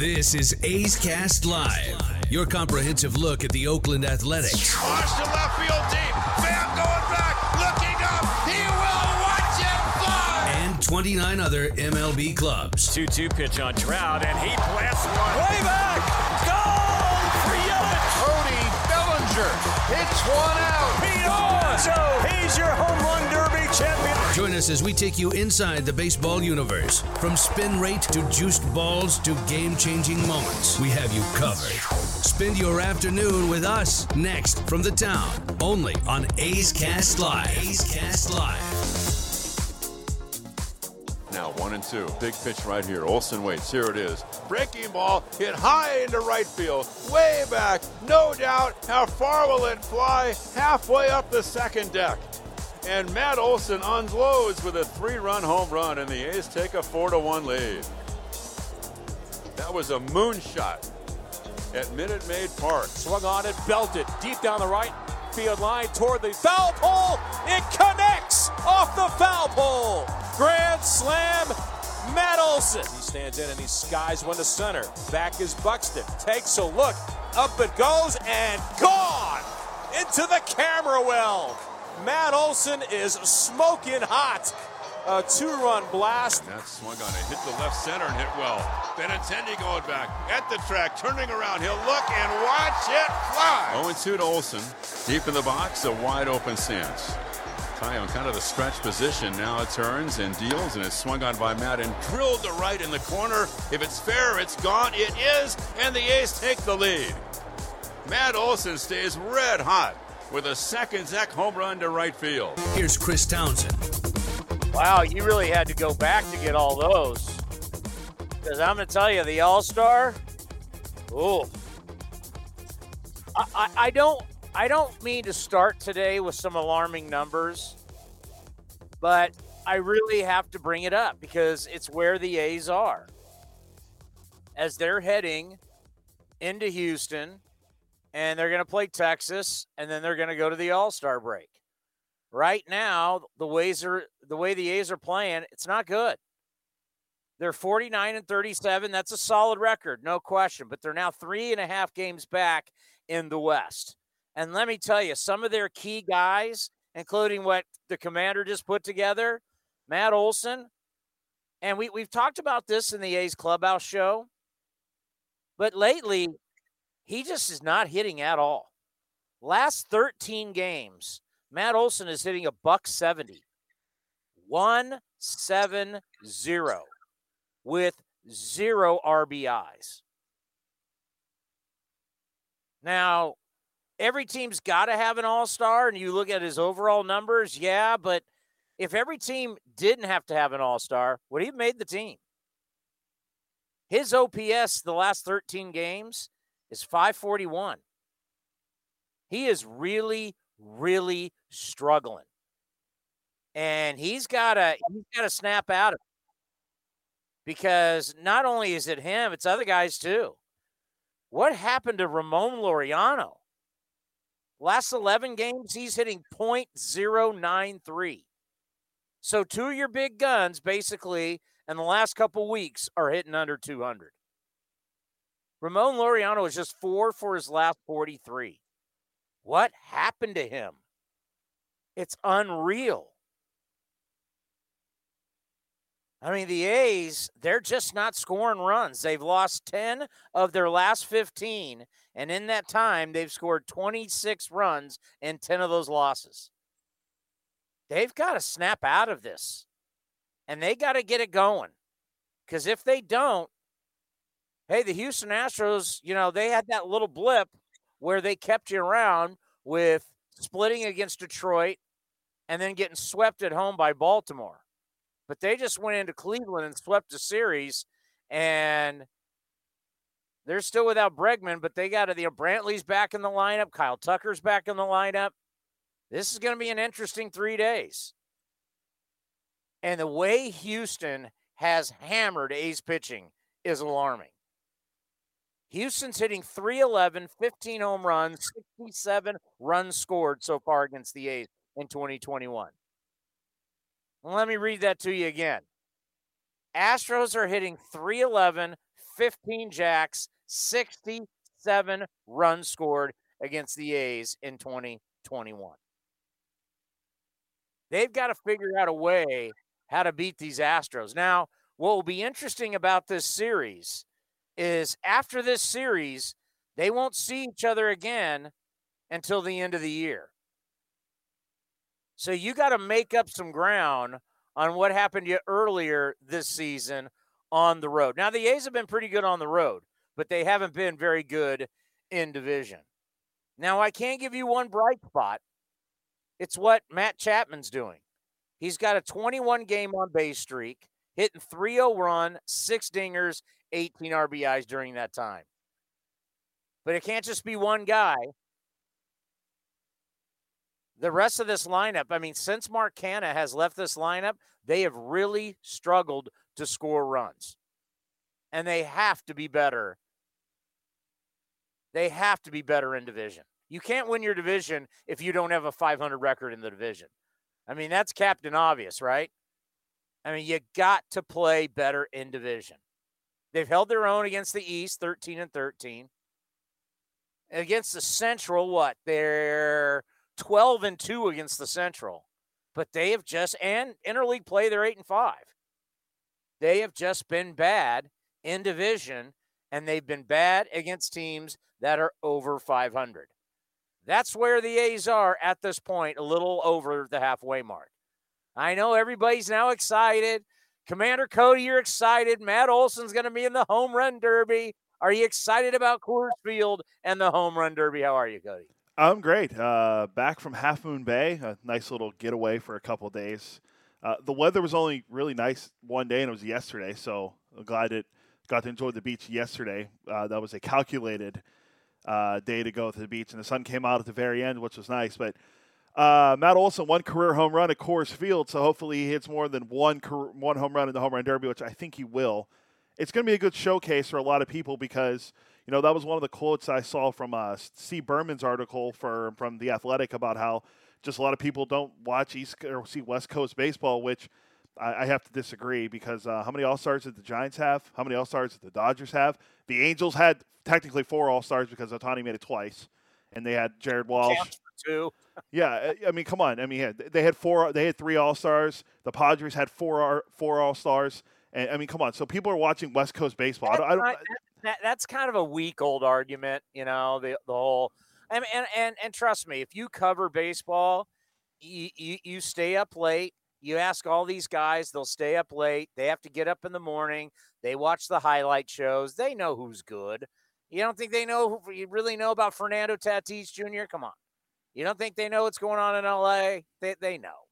This is A's Cast Live, your comprehensive look at the Oakland Athletics. Watch to left field deep. Bam going back, looking up. He will watch it fly. And 29 other MLB clubs. 2 2 pitch on Trout, and he blasts one way back. Goal for Yelich. Cody Bellinger hits one out. Pete Alonso, he's your home run derby champion. Join us as we take you inside the baseball universe. From spin rate to juiced balls to game changing moments, we have you covered. Spend your afternoon with us next from the town, only on A's Cast Live. A's Cast Live. Now one and two. Big pitch right here. Olson waits. Here it is. Breaking ball hit high into right field. Way back. No doubt. How far will it fly? Halfway up the second deck. And Matt Olson unloads with a three-run home run, and the A's take a four-to-one lead. That was a moonshot at Minute Maid Park. Swung on it, belted deep down the right field line toward the foul pole. It connects off the foul pole. Grand slam, Matt Olson. He stands in and he skies one to center. Back is Buxton. Takes a look. Up it goes and gone into the camera well. Matt Olson is smoking hot. A two-run blast. That swung on it, hit the left center and hit well. Benintendi going back at the track, turning around. He'll look and watch it fly. 0 2 to Olson. Deep in the box, a wide open stance. Taillon kind of the stretch position. Now it turns and deals, and it's swung on by Matt and drilled to right in the corner. If it's fair, it's gone. It is, and the A's take the lead. Matt Olson stays red hot with a second Zach home run to right field. Here's Chris Townsend. Wow, you really had to go back to get all those. Because I'm going to tell you, the All Star. Ooh, I, I, I don't. I don't mean to start today with some alarming numbers, but I really have to bring it up because it's where the A's are. As they're heading into Houston, and they're going to play Texas, and then they're going to go to the All Star break. Right now, the ways are the way the A's are playing, it's not good. They're 49 and 37. That's a solid record, no question. But they're now three and a half games back in the West. And let me tell you, some of their key guys, including what the commander just put together, Matt Olson, and we, we've talked about this in the A's clubhouse show. But lately, he just is not hitting at all. Last 13 games, Matt Olson is hitting a buck 70. 170 with zero RBIs. Now, every team's got to have an all star, and you look at his overall numbers, yeah, but if every team didn't have to have an all star, would he have made the team? His OPS the last 13 games is 541. He is really, really struggling. And he's gotta he's gotta snap out of it. Because not only is it him, it's other guys too. What happened to Ramon Laureano? Last 11 games, he's hitting .093. So two of your big guns, basically, in the last couple weeks, are hitting under 200. Ramon Laureano is just four for his last 43. What happened to him? It's unreal. I mean, the A's, they're just not scoring runs. They've lost 10 of their last 15. And in that time, they've scored 26 runs in 10 of those losses. They've got to snap out of this. And they got to get it going. Because if they don't, hey, the Houston Astros, you know, they had that little blip where they kept you around with splitting against Detroit and then getting swept at home by Baltimore but they just went into Cleveland and swept the series, and they're still without Bregman, but they got. You Brantley's back in the lineup. Kyle Tucker's back in the lineup. This is going to be an interesting three days. And the way Houston has hammered A's pitching is alarming. Houston's hitting 311, 15 home runs, 67 runs scored so far against the A's in 2021. Let me read that to you again. Astros are hitting 311, 15 jacks, 67 runs scored against the A's in 2021. They've got to figure out a way how to beat these Astros. Now, what will be interesting about this series is after this series, they won't see each other again until the end of the year. So you got to make up some ground on what happened to you earlier this season on the road. Now, the A's have been pretty good on the road, but they haven't been very good in division. Now, I can't give you one bright spot. It's what Matt Chapman's doing. He's got a 21 game on base streak, hitting 3 0 run, six dingers, 18 RBIs during that time. But it can't just be one guy. The rest of this lineup, I mean, since Mark Canha has left this lineup, they have really struggled to score runs. And they have to be better. They have to be better in division. You can't win your division if you don't have a 500 record in the division. I mean, that's captain obvious, right? I mean, you got to play better in division. They've held their own against the East, 13 and 13. Against the Central, what? They're 12 and 2 against the Central. But they have just and interleague play they're 8 and 5. They have just been bad in division and they've been bad against teams that are over 500. That's where the A's are at this point, a little over the halfway mark. I know everybody's now excited. Commander Cody, you're excited. Matt Olson's going to be in the home run derby. Are you excited about Coors Field and the home run derby? How are you, Cody? I'm great. Uh, back from Half Moon Bay, a nice little getaway for a couple days. Uh, the weather was only really nice one day, and it was yesterday. So I'm glad it got to enjoy the beach yesterday. Uh, that was a calculated uh, day to go to the beach, and the sun came out at the very end, which was nice. But uh, Matt Olson, one career home run at Coors Field, so hopefully he hits more than one one home run in the home run derby, which I think he will. It's going to be a good showcase for a lot of people because you know that was one of the quotes I saw from uh, C. Berman's article for from the Athletic about how just a lot of people don't watch East or see West Coast baseball, which I, I have to disagree because uh, how many All Stars did the Giants have? How many All Stars did the Dodgers have? The Angels had technically four All Stars because Ohtani made it twice, and they had Jared Walsh. Two. yeah, I mean, come on. I mean, they had four. They had three All Stars. The Padres had four four All Stars. And I mean, come on. So people are watching West Coast baseball. That's, I don't, I don't, that, that's kind of a weak old argument, you know. The the whole. I mean, and and and trust me, if you cover baseball, you, you, you stay up late. You ask all these guys, they'll stay up late. They have to get up in the morning. They watch the highlight shows. They know who's good. You don't think they know? who You really know about Fernando Tatis Jr.? Come on. You don't think they know what's going on in LA? They they know.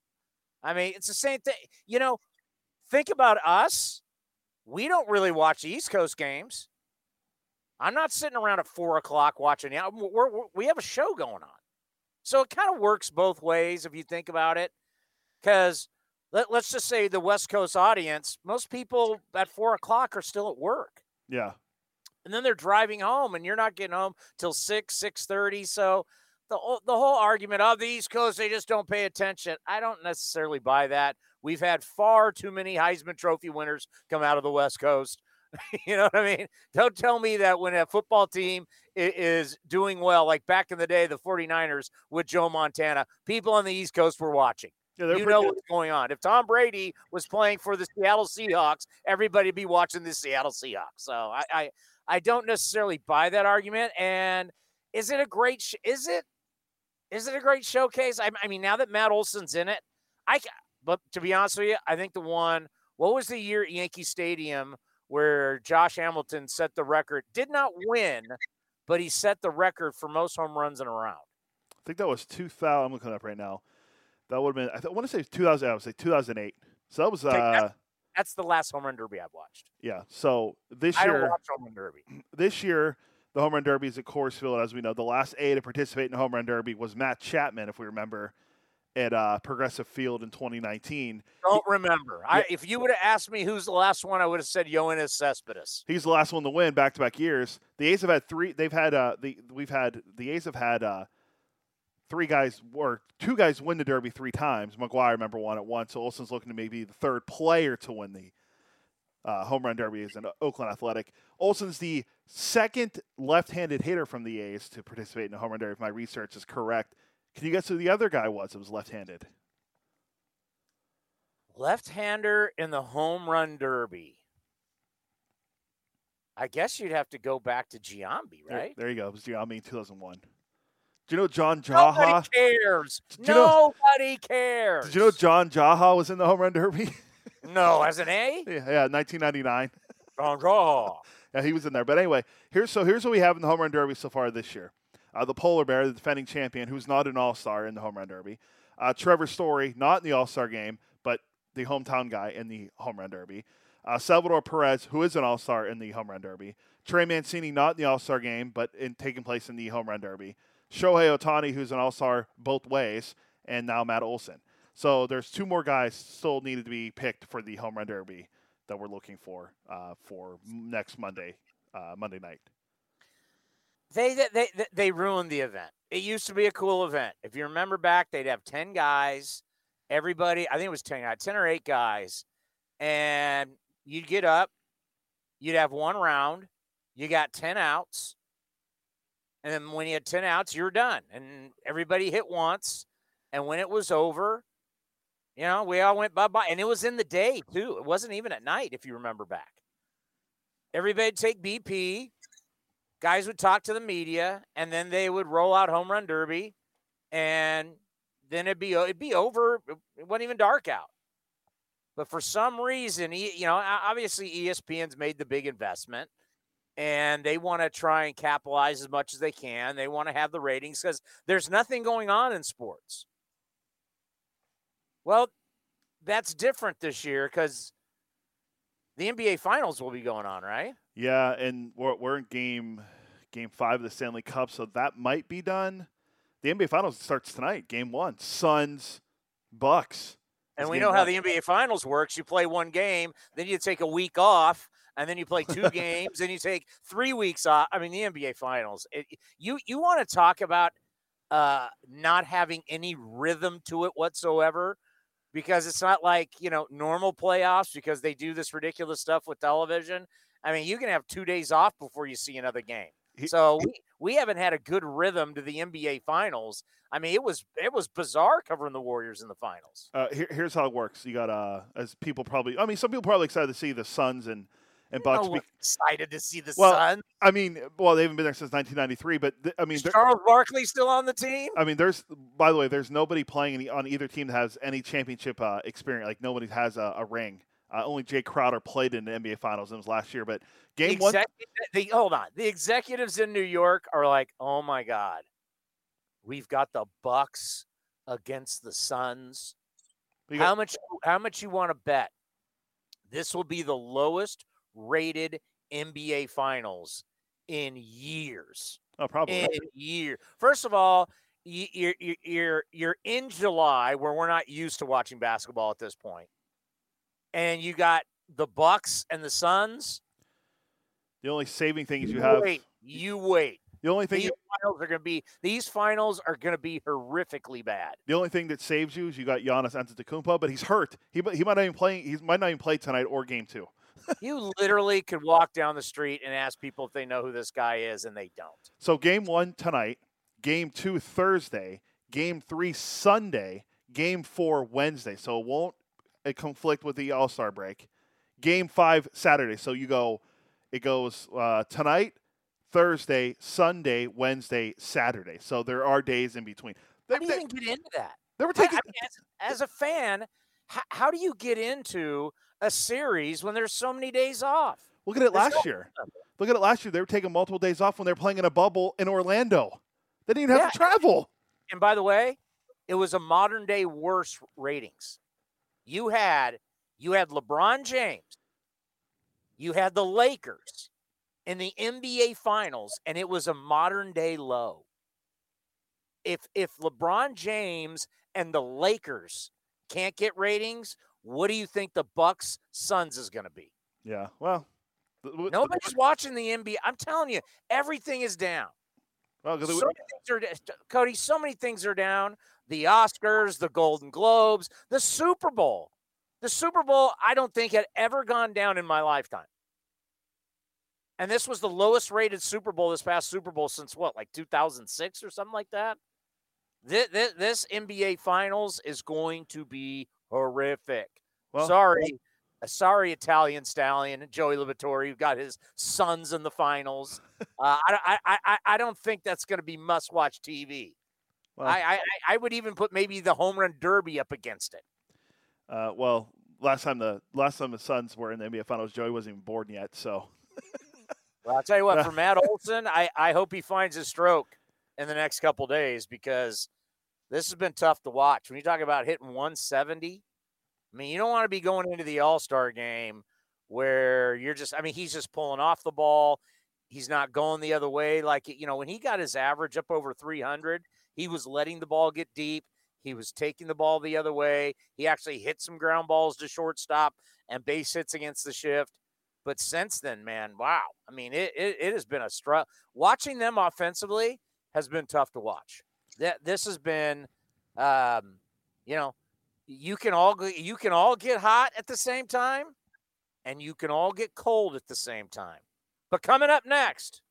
I mean, it's the same thing. You know, think about us. We don't really watch East Coast games. I'm not sitting around at four o'clock watching. We're, we're, we have a show going on. So it kind of works both ways if you think about it. Because let, let's just say the West Coast audience, most people at four o'clock are still at work. Yeah. And then they're driving home, and you're not getting home till six, six thirty. So the the whole argument of the East Coast, they just don't pay attention. I don't necessarily buy that. We've had far too many Heisman Trophy winners come out of the West Coast. you know what I mean? Don't tell me that when a football team is doing well, like back in the day, the 49ers with Joe Montana, people on the East Coast were watching. Yeah, you know good. what's going on. If Tom Brady was playing for the Seattle Seahawks, everybody'd be watching the Seattle Seahawks. So I, I, I don't necessarily buy that argument. And is it a great? Sh- is it? Is it a great showcase? I, I mean, now that Matt Olson's in it, I. But to be honest with you, I think the one. What was the year at Yankee Stadium where Josh Hamilton set the record. Did not win, but he set the record for most home runs in a round. I think that was 2000. I'm looking up right now. That would have been, I, th- I want to say 2000, I would say 2008. So that was. Uh, that's, the last home run derby I've watched. Yeah. So this I year. Home run derby. This year, the home run derby is at Coors Field, as we know. The last A to participate in the home run derby was Matt Chapman, if we remember at uh, Progressive Field in 2019. Don't remember. I, if you would have asked me who's the last one, I would have said Yoenis Cespedes. He's the last one to win back to back years. The A's have had three. They've had uh, the we've had the A's have had uh, three guys or two guys win the Derby three times. McGwire remember won it once. So Olson's looking to maybe the third player to win the uh, home run derby is an Oakland Athletic. Olson's the second left-handed hitter from the A's to participate in a home run derby. If my research is correct, can you guess who the other guy was? It was left-handed. Left-hander in the home run derby. I guess you'd have to go back to Giambi, There- right? There, you go. It was Giambi in 2001. Do you know John Jaha? Nobody cares. You know- Nobody cares. Did you know John Jaha was in the home run derby? No, as an A? yeah, yeah, 1999. John Jaw. Yeah, he was in there. But anyway, here's so here's what we have in the home run derby so far this year. Uh, the polar bear, the defending champion, who's not an all star in the home run derby. Uh, Trevor Story, not in the all star game, but the hometown guy in the home run derby. Uh, Salvador Perez, who is an all star in the home run derby. Trey Mancini, not in the all star game, but in taking place in the home run derby. Shohei Ohtani, who's an all star both ways, and now Matt Olson. So there's two more guys still needed to be picked for the home run derby that we're looking for uh, for next Monday, uh, Monday night. They, they they they ruined the event. It used to be a cool event. If you remember back, they'd have ten guys. Everybody, I think it was ten ten or eight guys, and you'd get up. You'd have one round. You got ten outs, and then when you had ten outs, you're done. And everybody hit once. And when it was over, you know, we all went bye bye. And it was in the day too. It wasn't even at night, if you remember back. Everybody'd take BP guys would talk to the media and then they would roll out home run derby and then it'd be it'd be over it wasn't even dark out but for some reason you know obviously espn's made the big investment and they want to try and capitalize as much as they can they want to have the ratings because there's nothing going on in sports well that's different this year because the nba finals will be going on right Yeah, and we're, we're in game game five of the Stanley Cup, so that might be done. The NBA Finals starts tonight. Game one, Suns, Bucks. And we know how the NBA Finals works. You play one game, then you take a week off, and then you play two games, and you take three weeks off. I mean, the NBA Finals. It, you you want to talk about uh, not having any rhythm to it whatsoever, because it's not like you know normal playoffs because they do this ridiculous stuff with television. I mean, you can have two days off before you see another game. So we, we haven't had a good rhythm to the NBA Finals. I mean, it was it was bizarre covering the Warriors in the finals. Uh, here, here's how it works. You got uh, as people probably. I mean, some people probably excited to see the Suns and and Bucks. No be- excited to see the Well, Suns. I mean, well, they haven't been there since 1993, but th- I mean, Charles Barkley still on the team? I mean, there's by the way, there's nobody playing any, on either team that has any championship uh, experience. Like nobody has a, a ring. Uh, only Jay Crowder played in the NBA Finals. It was last year, but game one. the- hold on. The executives in New York are like, "Oh my God, we've got the Bucks against the Suns. we How much? How much you want to bet? This will be the lowest rated NBA Finals in years. oh, probably. in year. First of all, you're you're you're you're in July where we're not used to watching basketball at this point, and you got the Bucks and the Suns. The only saving thing is you have. wait, you wait. The only thing. These finals are going to be these finals are going to be horrifically bad. The only thing that saves you is you got Giannis Antetokounmpo, but he's hurt. He he might not even play. He might not even play tonight or game two. You literally could walk down the street and ask people if they know who this guy is, and they don't. So game one tonight, game two Thursday, game three Sunday, game four Wednesday. So it won't conflict with the All Star break. Game five Saturday. So you go, it goes uh, tonight, Thursday, Sunday, Wednesday, Saturday. So there are days in between. They, How do you they- even get into that? they were I- I taking. mean, as, as a fan, how, how do you get into a series when there's so many days off? Look at it There's last no year. Look at it last year. They were taking multiple days off when they were playing in a bubble in Orlando. They didn't even have Yeah. to travel. And by the way, it was a modern day worse ratings. You had you had LeBron James, you had the Lakers in the NBA finals, and it was a modern day low. If if LeBron James and the Lakers can't get ratings, what do you think the Bucks Suns is going to be? Yeah. Well. th- w- Nobody's watching the NBA. I'm telling you, everything is down. well, So it- many things are Cody. So many things are down. The Oscars, the Golden Globes, the Super Bowl. The Super Bowl, I don't think had ever gone down in my lifetime. And this was the lowest rated Super Bowl this past Super Bowl since what, like 2006 or something like that? This, this, this NBA Finals is going to be horrific. Well, sorry, uh, sorry, Italian stallion Joey Liberatore, who got his Suns in the finals. Uh, I, I, I, I don't think that's going to be must watch TV. Well, I, I, I would even put maybe the home run derby up against it. Uh, well, last time the last time the Suns were in the NBA Finals, Joey wasn't even born yet. So, well, I'll tell you what. For Matt Olson, I, I hope he finds his stroke in the next couple days because this has been tough to watch. When you talk about hitting 170, I mean, you don't want to be going into the All Star game where you're just. I mean, he's just pulling off the ball. He's not going the other way. Like you know, when he got his average up over 300, he was letting the ball get deep. He was taking the ball the other way. He actually hit some ground balls to shortstop and base hits against the shift. But since then, man, wow. I mean, it, it, it has been a struggle. Watching them offensively has been tough to watch. That this has been, um, you know, you can all you can all get hot at the same time, and you can all get cold at the same time. But coming up next,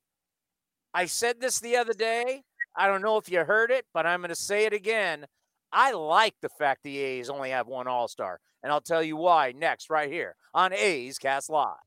I said this the other day. I don't know if you heard it, but I'm going to say it again. I like the fact the A's only have one All Star, and I'll tell you why next, right here on A's Cast Live.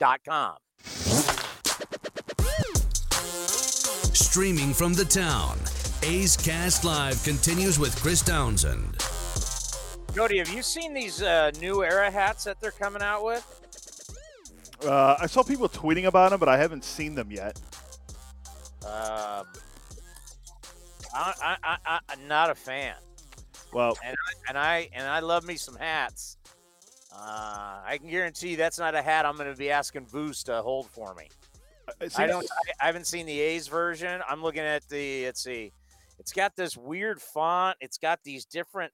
com. Streaming from the town, A's Cast Live continues with Chris Townsend. Cody, have you seen these uh, new era hats that they're coming out with? Uh, I saw people tweeting about them, but I haven't seen them yet. Um, I, I, I, I'm not a fan. Well, and I, and I and I love me some hats. Uh, I can guarantee you that's not a hat I'm going to be asking Voos to hold for me. Uh, I don't. I, I haven't seen the A's version. I'm looking at the. Let's see. It's got this weird font. It's got these different.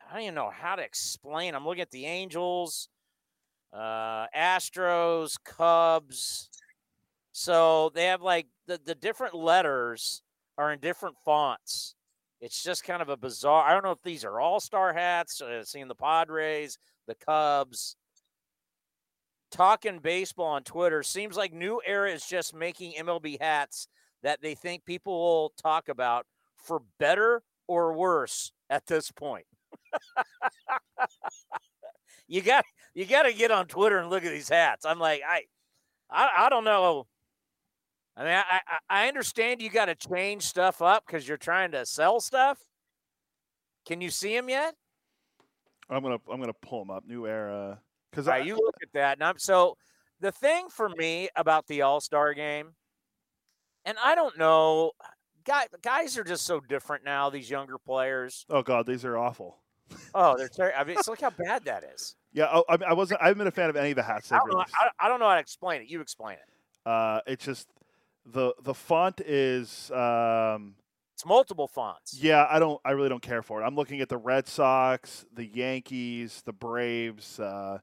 I don't even know how to explain. I'm looking at the Angels, uh, Astros, Cubs. So they have like the the different letters are in different fonts. It's just kind of a bizarre. I don't know if these are all star hats. Uh, seeing the Padres, the Cubs. Talking baseball on Twitter seems like New Era is just making MLB hats that they think people will talk about for better or worse at this point. you got you got to get on Twitter and look at these hats. I'm like, I, I, I don't know I mean, I I, understand you got to change stuff up because you're trying to sell stuff. Can you see him yet? I'm gonna I'm gonna pull him up. New era because right, you look at that. And I'm, so the thing for me about the All Star game, and I don't know, guy, guys are just so different now. These younger players. Oh God, these are awful. Oh, they're terrible. I mean, it's look how bad that is. Yeah, oh, I, I wasn't. I haven't been a fan of any of the hats. I don't, know, I, I don't know how to explain it. You explain it. Uh, it's just the the font is um, it's multiple fonts. Yeah, I don't. I really don't care for it. I'm looking at the Red Sox, the Yankees, the Braves. Uh,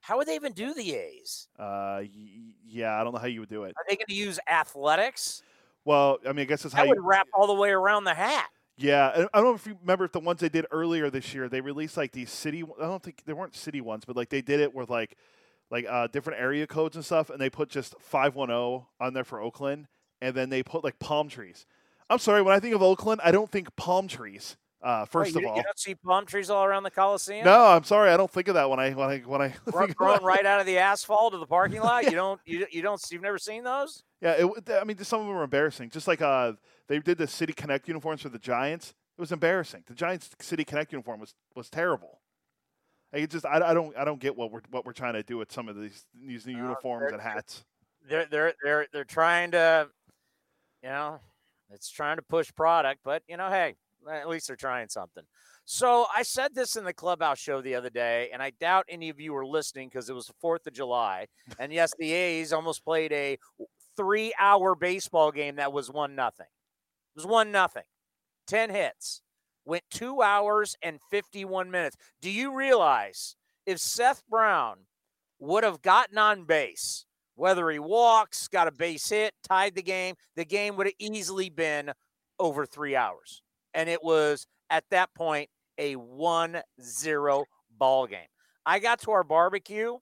how would they even do the A's? Uh, y- yeah, I don't know how you would do it. Are they going to use athletics? Well, I mean, I guess that's that how would you wrap all the way around the hat. Yeah, I don't know if you remember if the ones they did earlier this year. They released like these city. I don't think they weren't city ones, but like they did it with like like uh, different area codes and stuff, and they put just five one zero on there for Oakland, and then they put like palm trees. I'm sorry, when I think of Oakland, I don't think palm trees. Uh, first Wait, of all, you don't see palm trees all around the Coliseum. No, I'm sorry, I don't think of that when I when I when I Run, growing right out of the asphalt of the parking lot. You don't you, you don't you've never seen those? Yeah, it, I mean some of them are embarrassing. Just like uh, they did the City Connect uniforms for the Giants. It was embarrassing. The Giants City Connect uniform was was terrible. I just I, I don't I don't get what we're what we're trying to do with some of these these new uh, uniforms and hats. They're they're they're they're trying to you know, it's trying to push product, but you know, hey, at least they're trying something. So I said this in the clubhouse show the other day, and I doubt any of you were listening because it was the 4th of July. And yes, the A's almost played a three hour baseball game that was one nothing. It was one nothing. 10 hits. Went two hours and 51 minutes. Do you realize if Seth Brown would have gotten on base, whether he walks, got a base hit, tied the game, the game would have easily been over three hours. And it was at that point a 1 0 ball game. I got to our barbecue,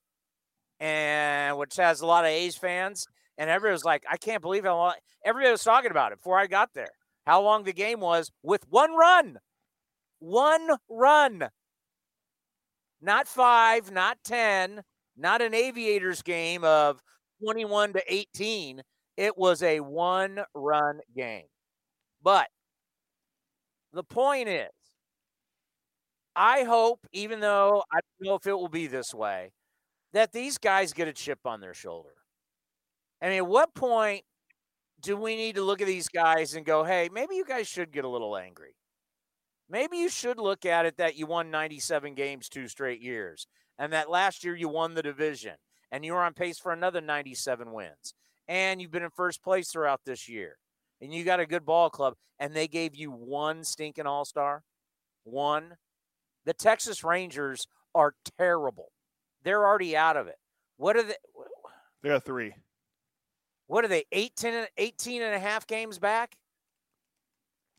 and which has a lot of A's fans, and everybody was like, I can't believe how long everybody was talking about it before I got there. How long the game was with one run. One run. Not five, not 10, not an aviators game of 21 to 18. It was a one run game. But the point is, I hope, even though I don't know if it will be this way, that these guys get a chip on their shoulder. I mean, at what point do we need to look at these guys and go, hey, maybe you guys should get a little angry? Maybe you should look at it that you won 97 games two straight years, and that last year you won the division, and you were on pace for another 97 wins, and you've been in first place throughout this year, and you got a good ball club, and they gave you one stinking all star. One. The Texas Rangers are terrible. They're already out of it. What are they? They got three. What are they? 18, 18 and a half games back?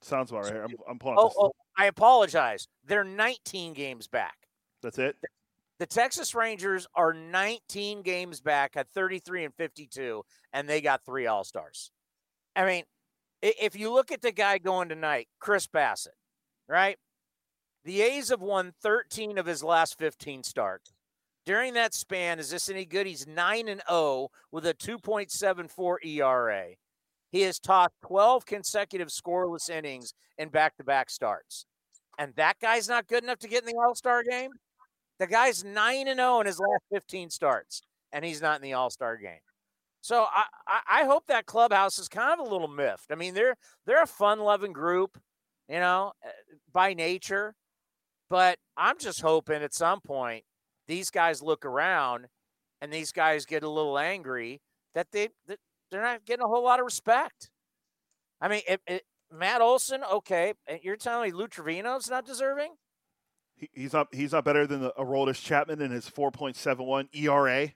Sounds about right. I'm, I'm pulling. Oh, oh, I apologize. They're 19 games back. That's it. The Texas Rangers are 19 games back at 33 and 52, and they got three All Stars. I mean, if you look at the guy going tonight, Chris Bassitt, right? The A's have won 13 of his last 15 starts. During that span, is this any good? He's 9 and 0 with a 2.74 ERA. He has tossed 12 consecutive scoreless innings in back to back starts. And that guy's not good enough to get in the All Star game? The guy's 9 and 0 in his last 15 starts, and he's not in the All Star game. So I, I, I hope that clubhouse is kind of a little miffed. I mean, they're they're a fun loving group, you know, eh, by nature. But I'm just hoping at some point these guys look around and these guys get a little angry that they that they're not getting a whole lot of respect. I mean, it, it, Matt Olson, okay, eh, you're telling me Lou Trivino's not deserving? He, he's not. He's not better than the Aroldis Chapman in his 4.71 ERA.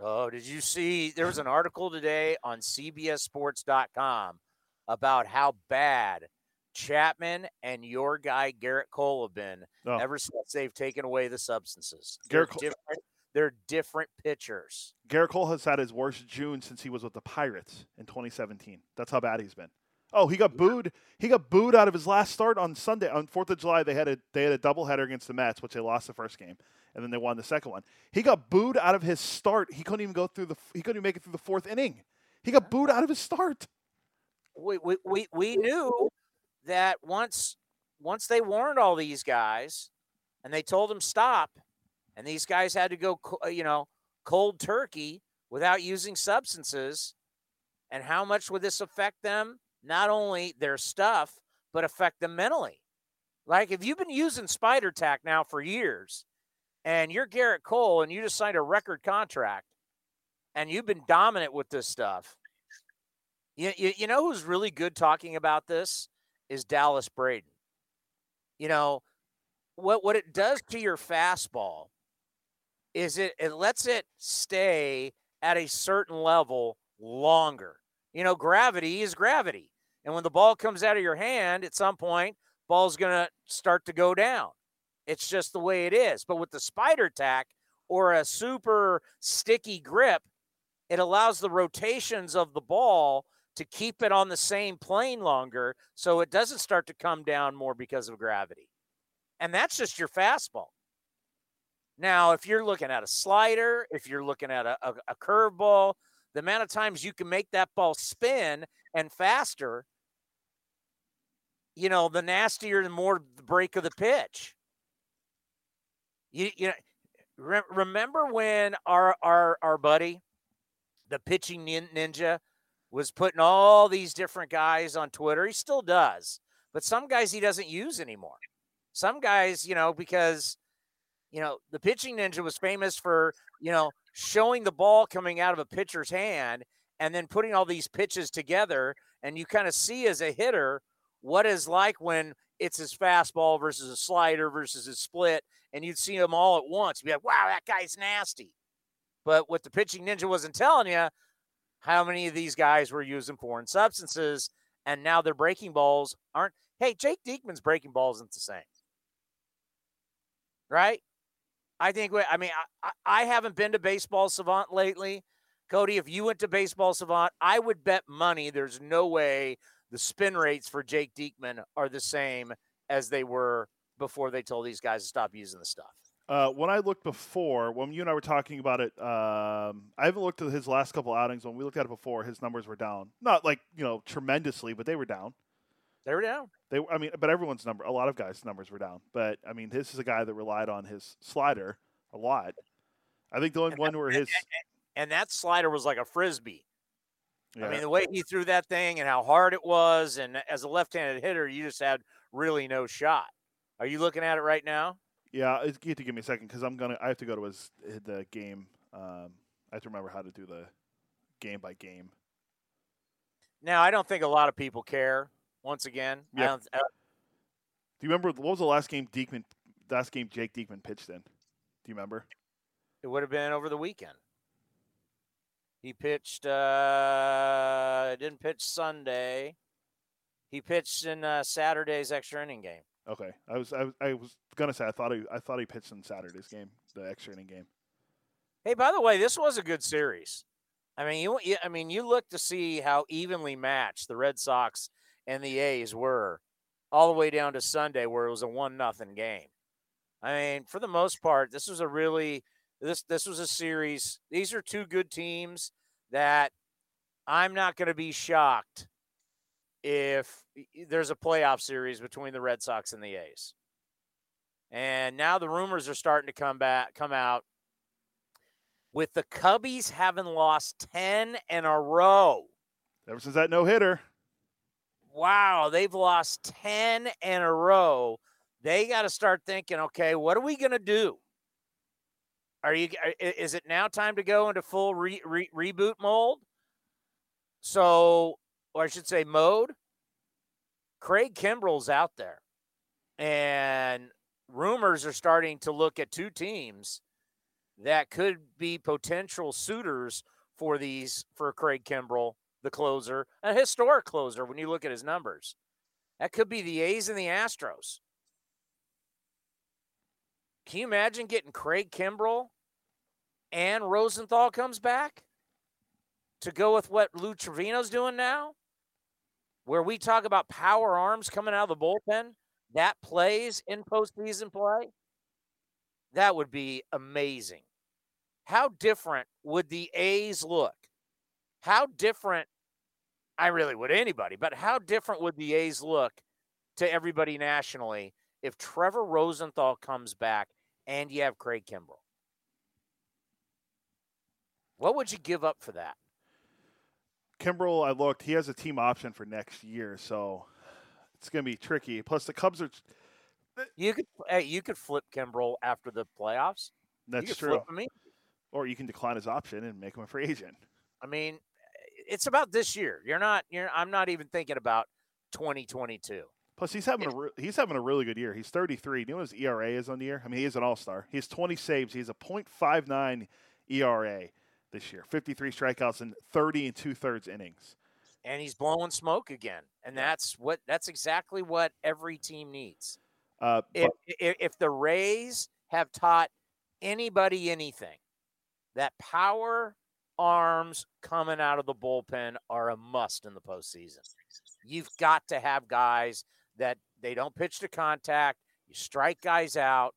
Oh, did you see? There was an article today on CBSSports.com about how bad Chapman and your guy Gerrit Cole have been oh. ever since they've taken away the substances. Gerrit different. They're different pitchers. Gerrit Cole has had his worst June since he was with the Pirates in 2017. That's how bad he's been. Oh, he got booed. He got booed out of his last start on Sunday on Fourth of July. They had a they had a doubleheader against the Mets, which they lost the first game, and then they won the second one. He got booed out of his start. He couldn't even go through the. He couldn't even make it through the fourth inning. He got booed out of his start. We we we, we knew that once once they warned all these guys, and they told them stop, and these guys had to go, uh, you know, cold turkey without using substances. And how much would this affect them? not only their stuff, but affect them mentally. Like if you've been using Spider Tack now for years and you're Gerrit Cole and you just signed a record contract and you've been dominant with this stuff, you, you, you know who's really good talking about this is Dallas Braden. You know, what, what it does to your fastball is it, it lets it stay at a certain level longer. You know, gravity is gravity. And when the ball comes out of your hand at some point, ball's going to start to go down. It's just the way it is. But with the spider tack or a super sticky grip, it allows the rotations of the ball to keep it on the same plane longer so it doesn't start to come down more because of gravity. And that's just your fastball. Now, if you're looking at a slider, if you're looking at a, a, a curveball, the amount of times you can make that ball spin and faster, you know, the nastier, the more the break of the pitch. You, you know, re- remember when our our our buddy, the pitching ninja, was putting all these different guys on Twitter. He still does, but some guys he doesn't use anymore. Some guys, you know, because you know the pitching ninja was famous for you know showing the ball coming out of a pitcher's hand and then putting all these pitches together, and you kind of see as a hitter what is like when it's his fastball versus a slider versus a split, and you'd see them all at once. You'd be like, wow, that guy's nasty. But what the pitching ninja wasn't telling you, how many of these guys were using foreign substances, and now their breaking balls aren't. Hey, Jake Diekman's breaking balls isn't the same, right? I think. I mean, I, I haven't been to Baseball Savant lately. Cody, if you went to Baseball Savant, I would bet money there's no way the spin rates for Jake Diekman are the same as they were before they told these guys to stop using the stuff. Uh, when I looked before, when you and I were talking about it, um, I haven't looked at his last couple outings. When we looked at it before, his numbers were down. Not like you know tremendously, but they were down. They were down. They, I mean, but everyone's number, a lot of guys' numbers were down. But I mean, this is a guy that relied on his slider a lot. I think the only and one that, where his and, that slider was like a frisbee. Yeah. I mean, the way he threw that thing and how hard it was, and as a left-handed hitter, you just had really no shot. Are you looking at it right now? Yeah, you have to give me a second because I'm gonna. I have to go to his the game. Um, I have to remember how to do the game by game. Now, I don't think a lot of people care. Once again, yeah. do you remember what was the last game Diekman? Last game Jake Diekman pitched in. Do you remember? It would have been over the weekend. He pitched. uh Didn't pitch Sunday. He pitched in uh, Saturday's extra inning game. Okay, I was I was, I was gonna say I thought he I thought he pitched in Saturday's game, the extra inning game. Hey, by the way, this was a good series. I mean, you I mean you look to see how evenly matched the Red Sox and the A's were, all the way down to Sunday where it was a one nothing game. I mean, for the most part, this was a really this this was a series. These are two good teams that I'm not going to be shocked if there's a playoff series between the Red Sox and the A's. And now the rumors are starting to come back come out with the Cubbies having lost 10 in a row. Ever since that no hitter. Wow, they've lost 10 in a row. They got to start thinking, okay, what are we going to do? Are you? Uh, is it now time to go into full re, re, reboot mold? So, or I should say, mode. Craig Kimbrel's out there, and rumors are starting to look at two teams that could be potential suitors for these for Craig Kimbrel, the closer, a historic closer when you look at his numbers. That could be the A's and the Astros. Can you imagine getting Craig Kimbrel and Rosenthal comes back to go with what Lou Trivino's doing now? Where we talk about power arms coming out of the bullpen, that plays in postseason play. That would be amazing. How different would the A's look? How different, I really would anybody, but how different would the A's look to everybody nationally if Trevor Rosenthal comes back and you have Craig Kimbrel. What would you give up for that? Kimbrel, I looked, he has a team option for next year, so it's going to be tricky. Plus, the Cubs are. You could hey, you could flip Kimbrel after the playoffs. That's true. Or you can decline his option and make him a free agent. I mean, it's about this year. You're not. You're. I'm not even thinking about 2022. Plus, he's having a re- he's having a really good year. He's 33. You know what his ERA is on the year? I mean, he is an All Star. He has 20 saves. He has a .59 ERA this year. 53 strikeouts in 30 and two thirds innings. And he's blowing smoke again, and that's what that's exactly what every team needs. Uh, if, if, if the Rays have taught anybody anything, that power arms coming out of the bullpen are a must in the postseason. You've got to have guys that they don't pitch to contact. You strike guys out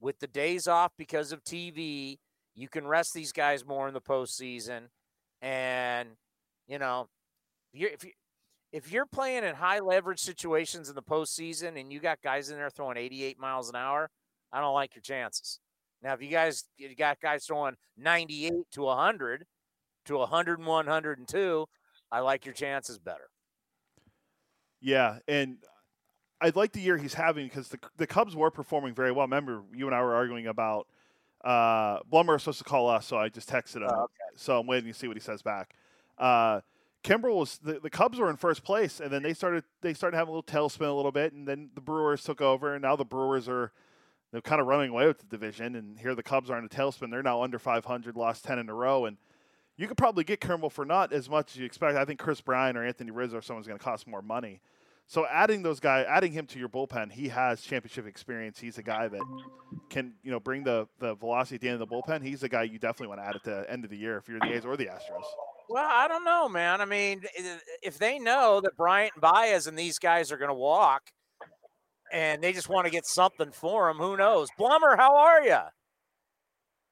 with the days off because of TV. You can rest these guys more in the postseason, and you know, if you're, if you if you're playing in high leverage situations in the postseason and you got guys in there throwing 88 miles an hour, I don't like your chances. Now, if you guys you got guys throwing 98 to 100 to 101, 102, I like your chances better. Yeah, and I like the year he's having because the the Cubs were performing very well. Remember, you and I were arguing about uh, Blummer was supposed to call us, so I just texted him. Oh, okay. So I'm waiting to see what he says back. Uh, Kimbrel was the, the Cubs were in first place, and then they started they started having a little tailspin a little bit, and then the Brewers took over, and now the Brewers are they're kind of running away with the division, and here the Cubs are in a tailspin. They're now under 500, lost 10 in a row, and you could probably get Kimbrel for not as much as you expect. I think Kris Bryant or Anthony Rizzo or someone's going to cost more money. So adding those guys, adding him to your bullpen, he has championship experience. He's a guy that can, you know, bring the, the velocity at the end of the bullpen. He's a guy you definitely want to add at the end of the year if you're the A's or the Astros. Well, I don't know, man. I mean, if they know that Bryant and Baez and these guys are going to walk, and they just want to get something for them, who knows? Blummer, how are you?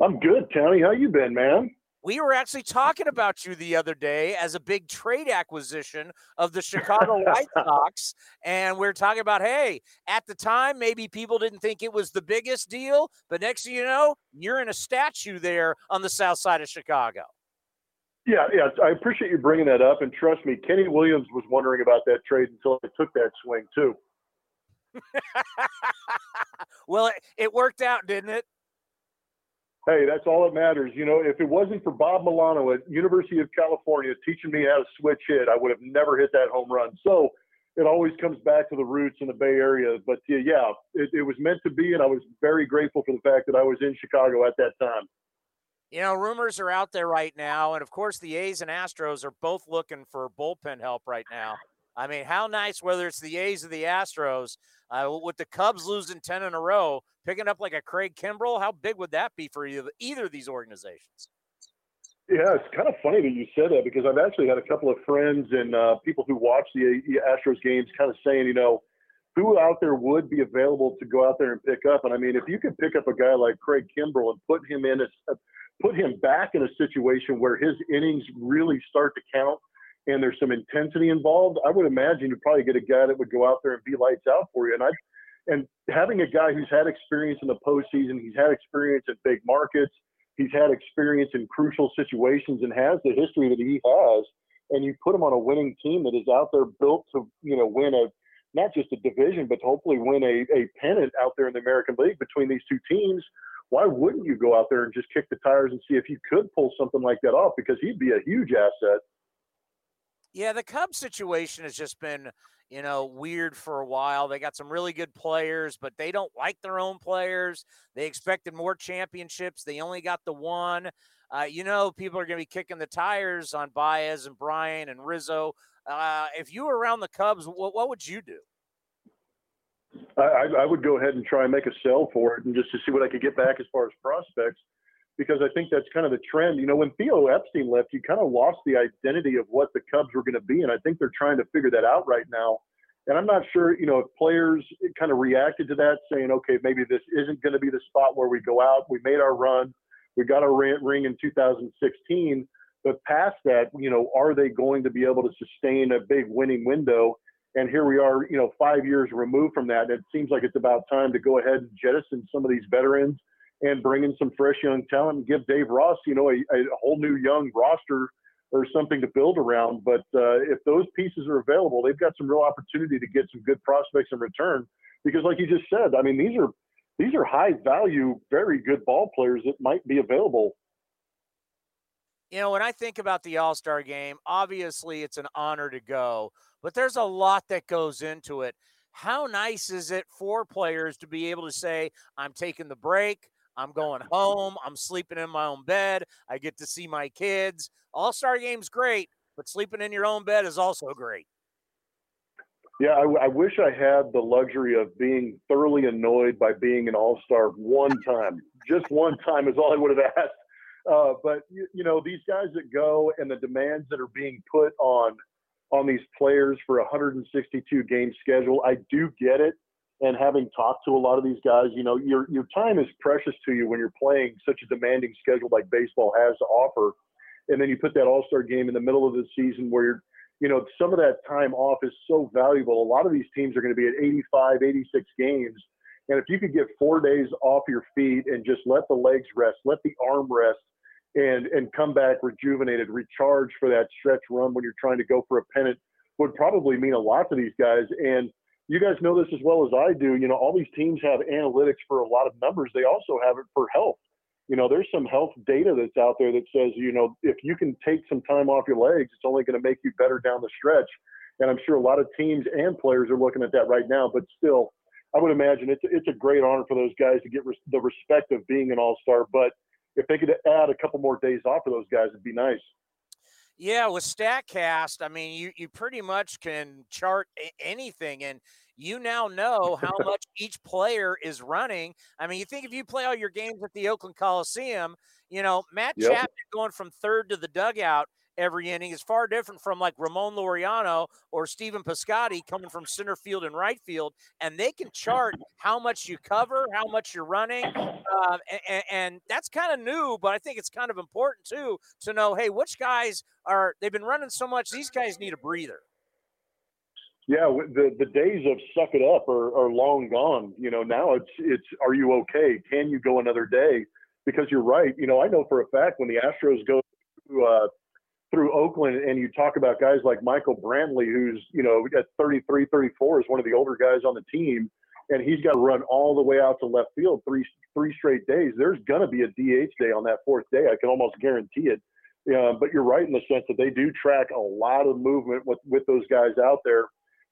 I'm good, Tony. How you been, man? We were actually talking about you the other day as a big trade acquisition of the Chicago White Sox. And we are talking about, hey, at the time, maybe people didn't think it was the biggest deal, but next thing you know, you're in a statue there on the south side of Chicago. Yeah, yeah, I appreciate you bringing that up. And trust me, Kenny Williams was wondering about that trade until I took that swing, too. well, it, it worked out, didn't it? Hey, that's all that matters. You know, if it wasn't for Bob Milano at University of California teaching me how to switch hit, I would have never hit that home run. So it always comes back to the roots in the Bay Area. But yeah, it, it was meant to be, and I was very grateful for the fact that I was in Chicago at that time. You know, rumors are out there right now, and of course, the A's and Astros are both looking for bullpen help right now. I mean, how nice, whether it's the A's or the Astros, uh, with the Cubs losing 10 in a row, picking up like a Craig Kimbrel, how big would that be for either, either of these organizations? Yeah, it's kind of funny that you said that because I've actually had a couple of friends and uh, people who watch the Astros games kind of saying, you know, who out there would be available to go out there and pick up? And I mean, if you could pick up a guy like Craig Kimbrel and put him in a, put him back in a situation where his innings really start to count and there's some intensity involved, I would imagine you'd probably get a guy that would go out there and be lights out for you. And I, and having a guy who's had experience in the postseason, he's had experience at big markets, he's had experience in crucial situations, and has the history that he has. And you put him on a winning team that is out there built to, you know, win a not just a division, but hopefully win a, a pennant out there in the American League between these two teams. Why wouldn't you go out there and just kick the tires and see if you could pull something like that off? Because he'd be a huge asset yeah, the Cubs situation has just been, you know, weird for a while. They got some really good players, but they don't like their own players. They expected more championships. They only got the one. Uh, you know, people are going to be kicking the tires on Baez and Bryant and Rizzo. Uh, if you were around the Cubs, what, what would you do? I, I would go ahead and try and make a sell for it and just to see what I could get back as far as prospects because I think that's kind of the trend. You know, when Theo Epstein left, you kind of lost the identity of what the Cubs were going to be, and I think they're trying to figure that out right now. And I'm not sure, you know, if players kind of reacted to that, saying, okay, maybe this isn't going to be the spot where we go out. We made our run. We got our ring in 2016. But past that, you know, are they going to be able to sustain a big winning window? And here we are, you know, five years removed from that. And it seems like it's about time to go ahead and jettison some of these veterans and bring in some fresh young talent and give Dave Ross, you know, a, a whole new young roster or something to build around. But uh, if those pieces are available, they've got some real opportunity to get some good prospects in return. Because, like you just said, I mean, these are these are high value, very good ball players that might be available. You know, when I think about the All Star game, obviously it's an honor to go, but there's a lot that goes into it. How nice is it for players to be able to say, I'm taking the break, I'm going home. I'm sleeping in my own bed. I get to see my kids. All Star game's great, but sleeping in your own bed is also great. Yeah, I, I, wish I had the luxury of being thoroughly annoyed by being an All Star one time. Just one time is all I would have asked. Uh, but you, you know, these guys that go and the demands that are being put on on these players for a 162 game schedule, I do get it and having talked to a lot of these guys, you know, your your time is precious to you when you're playing such a demanding schedule like baseball has to offer. And then you put that All Star game in the middle of the season where you're, you know, some of that time off is so valuable. A lot of these teams are going to be at 85, 86 games. And if you could get four days off your feet and just let the legs rest, let the arm rest, and and come back rejuvenated, recharge for that stretch run when you're trying to go for a pennant, would probably mean a lot to these guys. And you guys know this as well as I do. You know, all these teams have analytics for a lot of numbers. They also have it for health. You know, there's some health data that's out there that says, you know, if you can take some time off your legs, it's only going to make you better down the stretch. And I'm sure a lot of teams and players are looking at that right now. But still, I would imagine it's it's a great honor for those guys to get res- the respect of being an All Star. But if they could add a couple more days off for those guys, it'd be nice. Yeah, with Statcast, I mean, you you pretty much can chart anything, and you now know how much each player is running. I mean, you think if you play all your games at the Oakland Coliseum, you know Matt yep. Chapman going from third to the dugout every inning is far different from like Ramon Laureano or Stephen Piscotty coming from center field and right field, and they can chart how much you cover, how much you're running, uh, and, and, that's kind of new, but I think it's kind of important too to know, hey, which guys are they've been running so much, these guys need a breather. Yeah, the the days of suck it up are, are long gone. You know, now it's it's are you okay? Can you go another day? Because you're right. You know, I know for a fact when the Astros go to uh, through Oakland and you talk about guys like Michael Brantley, who's, you know, at 33, 34 is one of the older guys on the team, and he's got to run all the way out to left field three three straight days. There's going to be a DH day on that fourth day. I can almost guarantee it. Yeah, but you're right in the sense that they do track a lot of movement with, with those guys out there,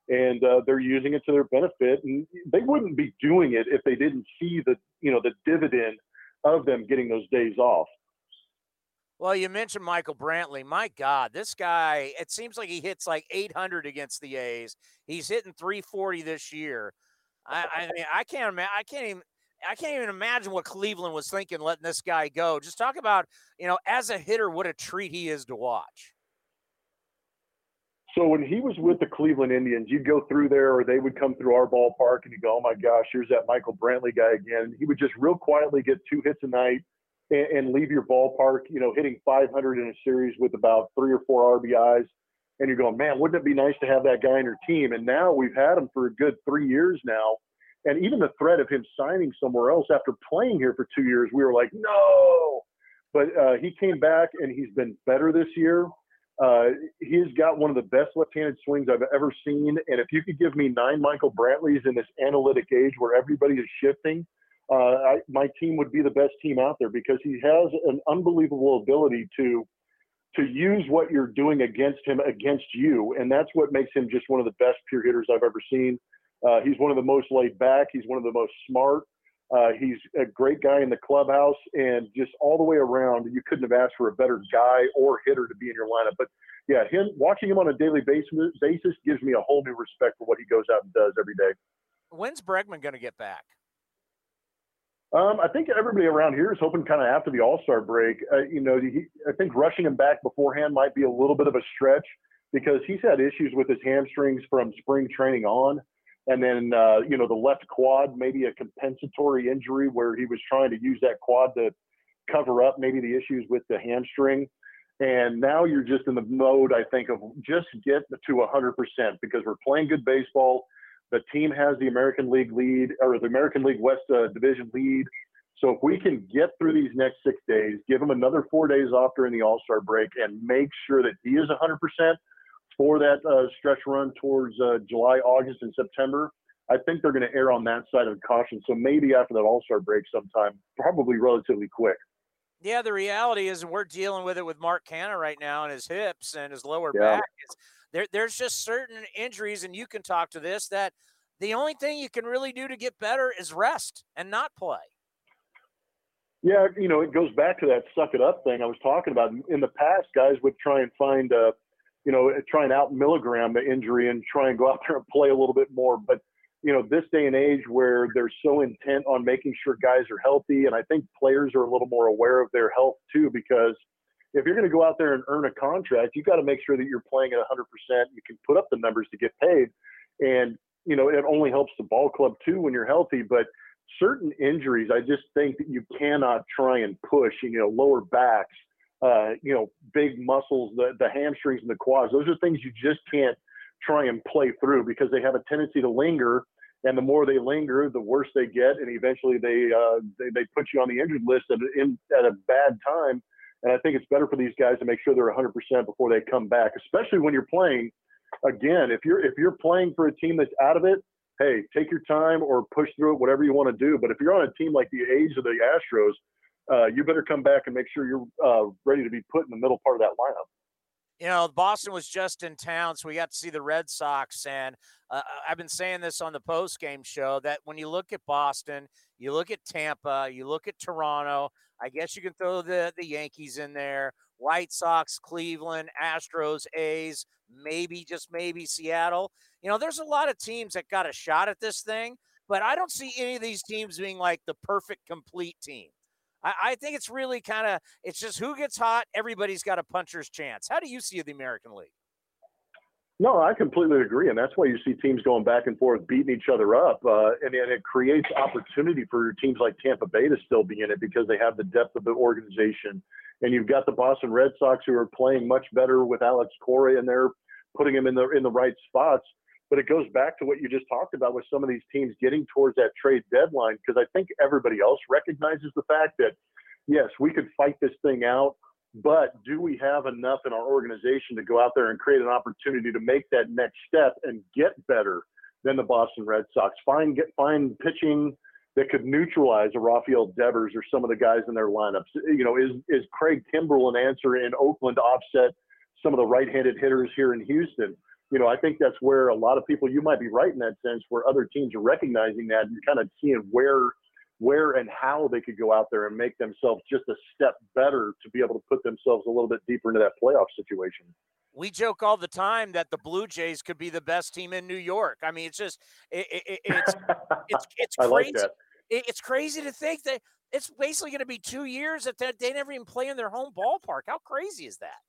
and uh, they're using it to their benefit. And they wouldn't be doing it if they didn't see the, you know, the dividend of them getting those days off. Well, you mentioned Michael Brantley. My God, this guy, it seems like he hits like 800 against the A's. He's hitting 340 this year. I, I mean, I can't imagine. I can't even. I can't even imagine what Cleveland was thinking letting this guy go. Just talk about, you know, as a hitter, what a treat he is to watch. So when he was with the Cleveland Indians, you'd go through there, or they would come through our ballpark, and you go, "Oh my gosh, here's that Michael Brantley guy again." He would just real quietly get two hits a night and, and leave your ballpark, you know, hitting 500 in a series with about three or four RBIs. And you're going, man, wouldn't it be nice to have that guy in your team? And now we've had him for a good three years now. And even the threat of him signing somewhere else after playing here for two years, we were like, no. But uh, he came back and he's been better this year. Uh, he's got one of the best left-handed swings I've ever seen. And if you could give me nine Michael Brantleys in this analytic age where everybody is shifting, uh, I, my team would be the best team out there because he has an unbelievable ability to to use what you're doing against him against you, and that's what makes him just one of the best pure hitters I've ever seen. Uh, he's one of the most laid back. He's one of the most smart. Uh, he's a great guy in the clubhouse, and just all the way around, you couldn't have asked for a better guy or hitter to be in your lineup. But yeah, him watching him on a daily basis, basis gives me a whole new respect for what he goes out and does every day. When's Bregman going to get back? Um, I think everybody around here is hoping kind of after the All Star break. Uh, you know, he, I think rushing him back beforehand might be a little bit of a stretch because he's had issues with his hamstrings from spring training on. And then, uh, you know, the left quad, maybe a compensatory injury where he was trying to use that quad to cover up maybe the issues with the hamstring. And now you're just in the mode, I think, of just get to 100% because we're playing good baseball. The team has the American League lead or the American League West uh, Division lead. So if we can get through these next six days, give him another four days off during the All Star break, and make sure that he is 100% for that uh, stretch run towards uh, July, August, and September, I think they're going to err on that side of caution. So maybe after that All Star break, sometime, probably relatively quick. Yeah, the reality is we're dealing with it with Mark Canha right now and his hips and his lower yeah. back. It's, there, there's just certain injuries, and you can talk to this that the only thing you can really do to get better is rest and not play. Yeah, you know, it goes back to that suck it up thing I was talking about. In the past, guys would try and find, a, you know, try and out milligram the injury and try and go out there and play a little bit more. But, you know, this day and age where they're so intent on making sure guys are healthy, and I think players are a little more aware of their health too, because – if you're going to go out there and earn a contract, you've got to make sure that you're playing at 100%. You can put up the numbers to get paid. And, you know, it only helps the ball club too when you're healthy. But certain injuries, I just think that you cannot try and push, you know, lower backs, uh, you know, big muscles, the, the hamstrings and the quads. Those are things you just can't try and play through because they have a tendency to linger. And the more they linger, the worse they get. And eventually they, uh, they, they put you on the injured list at, in, at a bad time and I think it's better for these guys to make sure they're 100% before they come back, especially when you're playing. Again, if you're if you're playing for a team that's out of it, hey, take your time or push through it, whatever you want to do. But if you're on a team like the A's or the Astros, uh, you better come back and make sure you're uh, ready to be put in the middle part of that lineup. You know, Boston was just in town, so we got to see the Red Sox. And uh, I've been saying this on the post game show that when you look at Boston, you look at Tampa, you look at Toronto. I guess you can throw the the Yankees in there, White Sox, Cleveland, Astros, A's, maybe just maybe Seattle. You know, there's a lot of teams that got a shot at this thing, but I don't see any of these teams being like the perfect complete team. I, I think it's really kind of it's just who gets hot. Everybody's got a puncher's chance. How do you see the American League? No, I completely agree, and that's why you see teams going back and forth, beating each other up, uh, and, and it creates opportunity for teams like Tampa Bay to still be in it because they have the depth of the organization, and you've got the Boston Red Sox who are playing much better with Alex Cora, and they're putting him in the in the right spots. But it goes back to what you just talked about with some of these teams getting towards that trade deadline because I think everybody else recognizes the fact that yes, we could fight this thing out but do we have enough in our organization to go out there and create an opportunity to make that next step and get better than the Boston Red Sox? Find get find pitching that could neutralize a Rafael Devers or some of the guys in their lineups. You know, is is Craig Kimbrel an answer in Oakland to offset some of the right-handed hitters here in Houston? You know, I think that's where a lot of people you might be right in that sense, where other teams are recognizing that and kind of seeing where where and how they could go out there and make themselves just a step better to be able to put themselves a little bit deeper into that playoff situation. We joke all the time that the Blue Jays could be the best team in New York. I mean, it's just it, it, it's it's it's crazy. Like it's crazy to think that it's basically going to be two years that they never even play in their home ballpark. How crazy is that?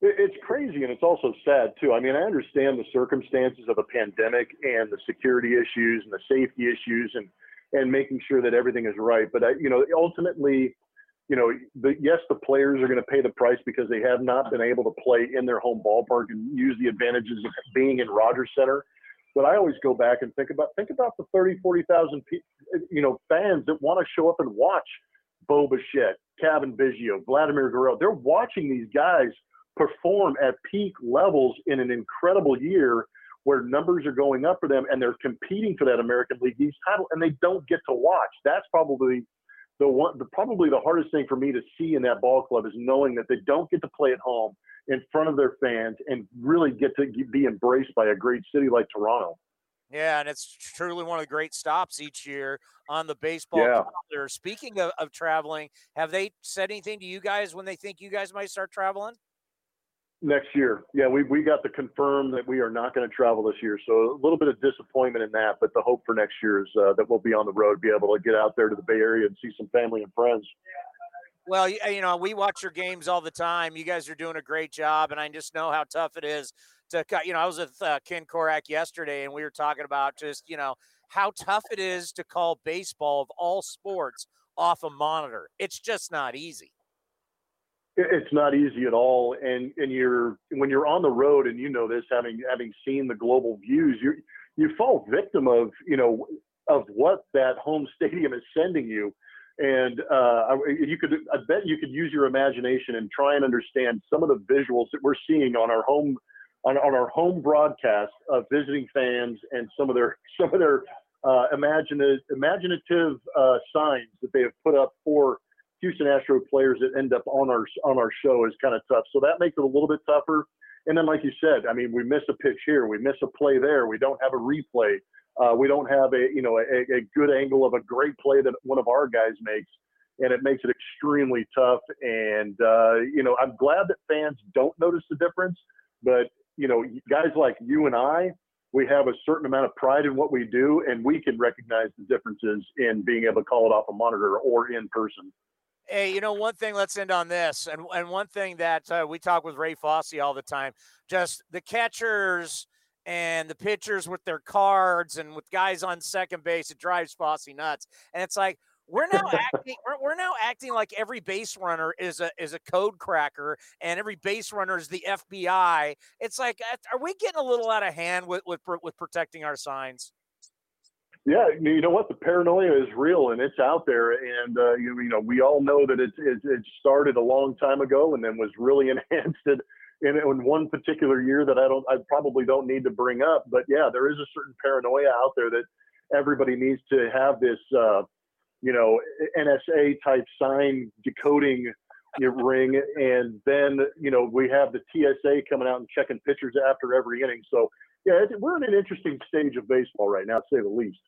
It's crazy and it's also sad too. I mean, I understand the circumstances of a pandemic and the security issues and the safety issues and and making sure that everything is right. But I, you know, ultimately, you know, the, yes, the players are going to pay the price because they have not been able to play in their home ballpark and use the advantages of being in Rogers Center. But I always go back and think about think about the 30, 40,000 you know fans that want to show up and watch Bo Bichette, Cavan Biggio, Vladimir Guerrero. They're watching these guys perform at peak levels in an incredible year where numbers are going up for them and they're competing for that American League East title and they don't get to watch. That's probably the one, the, probably the hardest thing for me to see in that ball club is knowing that they don't get to play at home in front of their fans and really get to be embraced by a great city like Toronto. Yeah, and it's truly one of the great stops each year on the baseball yeah. calendar. Speaking of, of traveling, have they said anything to you guys when they think you guys might start traveling? Next year, yeah, we we got to confirm that we are not going to travel this year, so a little bit of disappointment in that. But the hope for next year is uh, that we'll be on the road, be able to get out there to the Bay Area and see some family and friends. Well, you know, we watch your games all the time. You guys are doing a great job, and I just know how tough it is to cut. You know, I was with uh, Ken Korach yesterday, and we were talking about just you know how tough it is to call baseball of all sports off a monitor. It's just not easy it's not easy at all. And and you're when you're on the road and you know this having having seen the global views you you fall victim of you know of what that home stadium is sending you. And uh, you could I bet you could use your imagination and try and understand some of the visuals that we're seeing on our home on, on our home broadcast of visiting fans and some of their some of their uh, imaginative imaginative uh, signs that they have put up for Houston Astro players that end up on our on our show is kind of tough. So that makes it a little bit tougher. And then, like you said, I mean, we miss a pitch here, we miss a play there, we don't have a replay, uh, we don't have a you know a, a good angle of a great play that one of our guys makes, and it makes it extremely tough. And uh, you know, I'm glad that fans don't notice the difference, but you know, guys like you and I, we have a certain amount of pride in what we do, and we can recognize the differences in being able to call it off a monitor or in person. Hey, you know, one thing, let's end on this. And, and one thing that uh, we talk with Ray Fosse all the time just the catchers and the pitchers with their cards and with guys on second base, it drives Fosse nuts. And it's like, we're now acting we're, we're, now acting like every base runner is a is a code cracker and every base runner is the FBI. It's like are we getting a little out of hand with with, with protecting our signs? Yeah, you know what? The paranoia is real and it's out there, and uh, you, you know we all know that it, it, it started a long time ago and then was really enhanced in, in one particular year that I don't, I probably don't need to bring up. But yeah, there is a certain paranoia out there that everybody needs to have this, uh, you know, NSA type sign decoding ring, and then you know we have the TSA coming out and checking pitchers after every inning. So yeah, we're in an interesting stage of baseball right now, to say the least.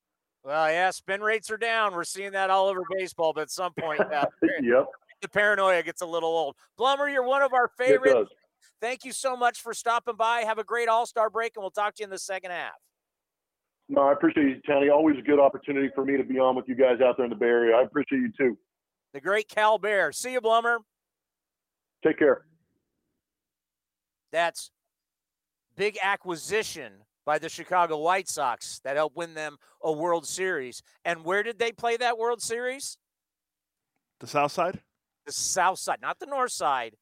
Well, yeah, spin rates are down. We're seeing that all over baseball, but at some point, uh, yep. the paranoia gets a little old. Blummer, you're one of our favorites. Thank you so much for stopping by. Have a great All Star break, and we'll talk to you in the second half. No, I appreciate you, Tony. Always a good opportunity for me to be on with you guys out there in the Bay Area. I appreciate you too. The great Cal Bear. See you, Blummer. Take care. That's big acquisition by the Chicago White Sox that helped win them a World Series. And where did they play that World Series? The South Side? The South Side, not the North Side,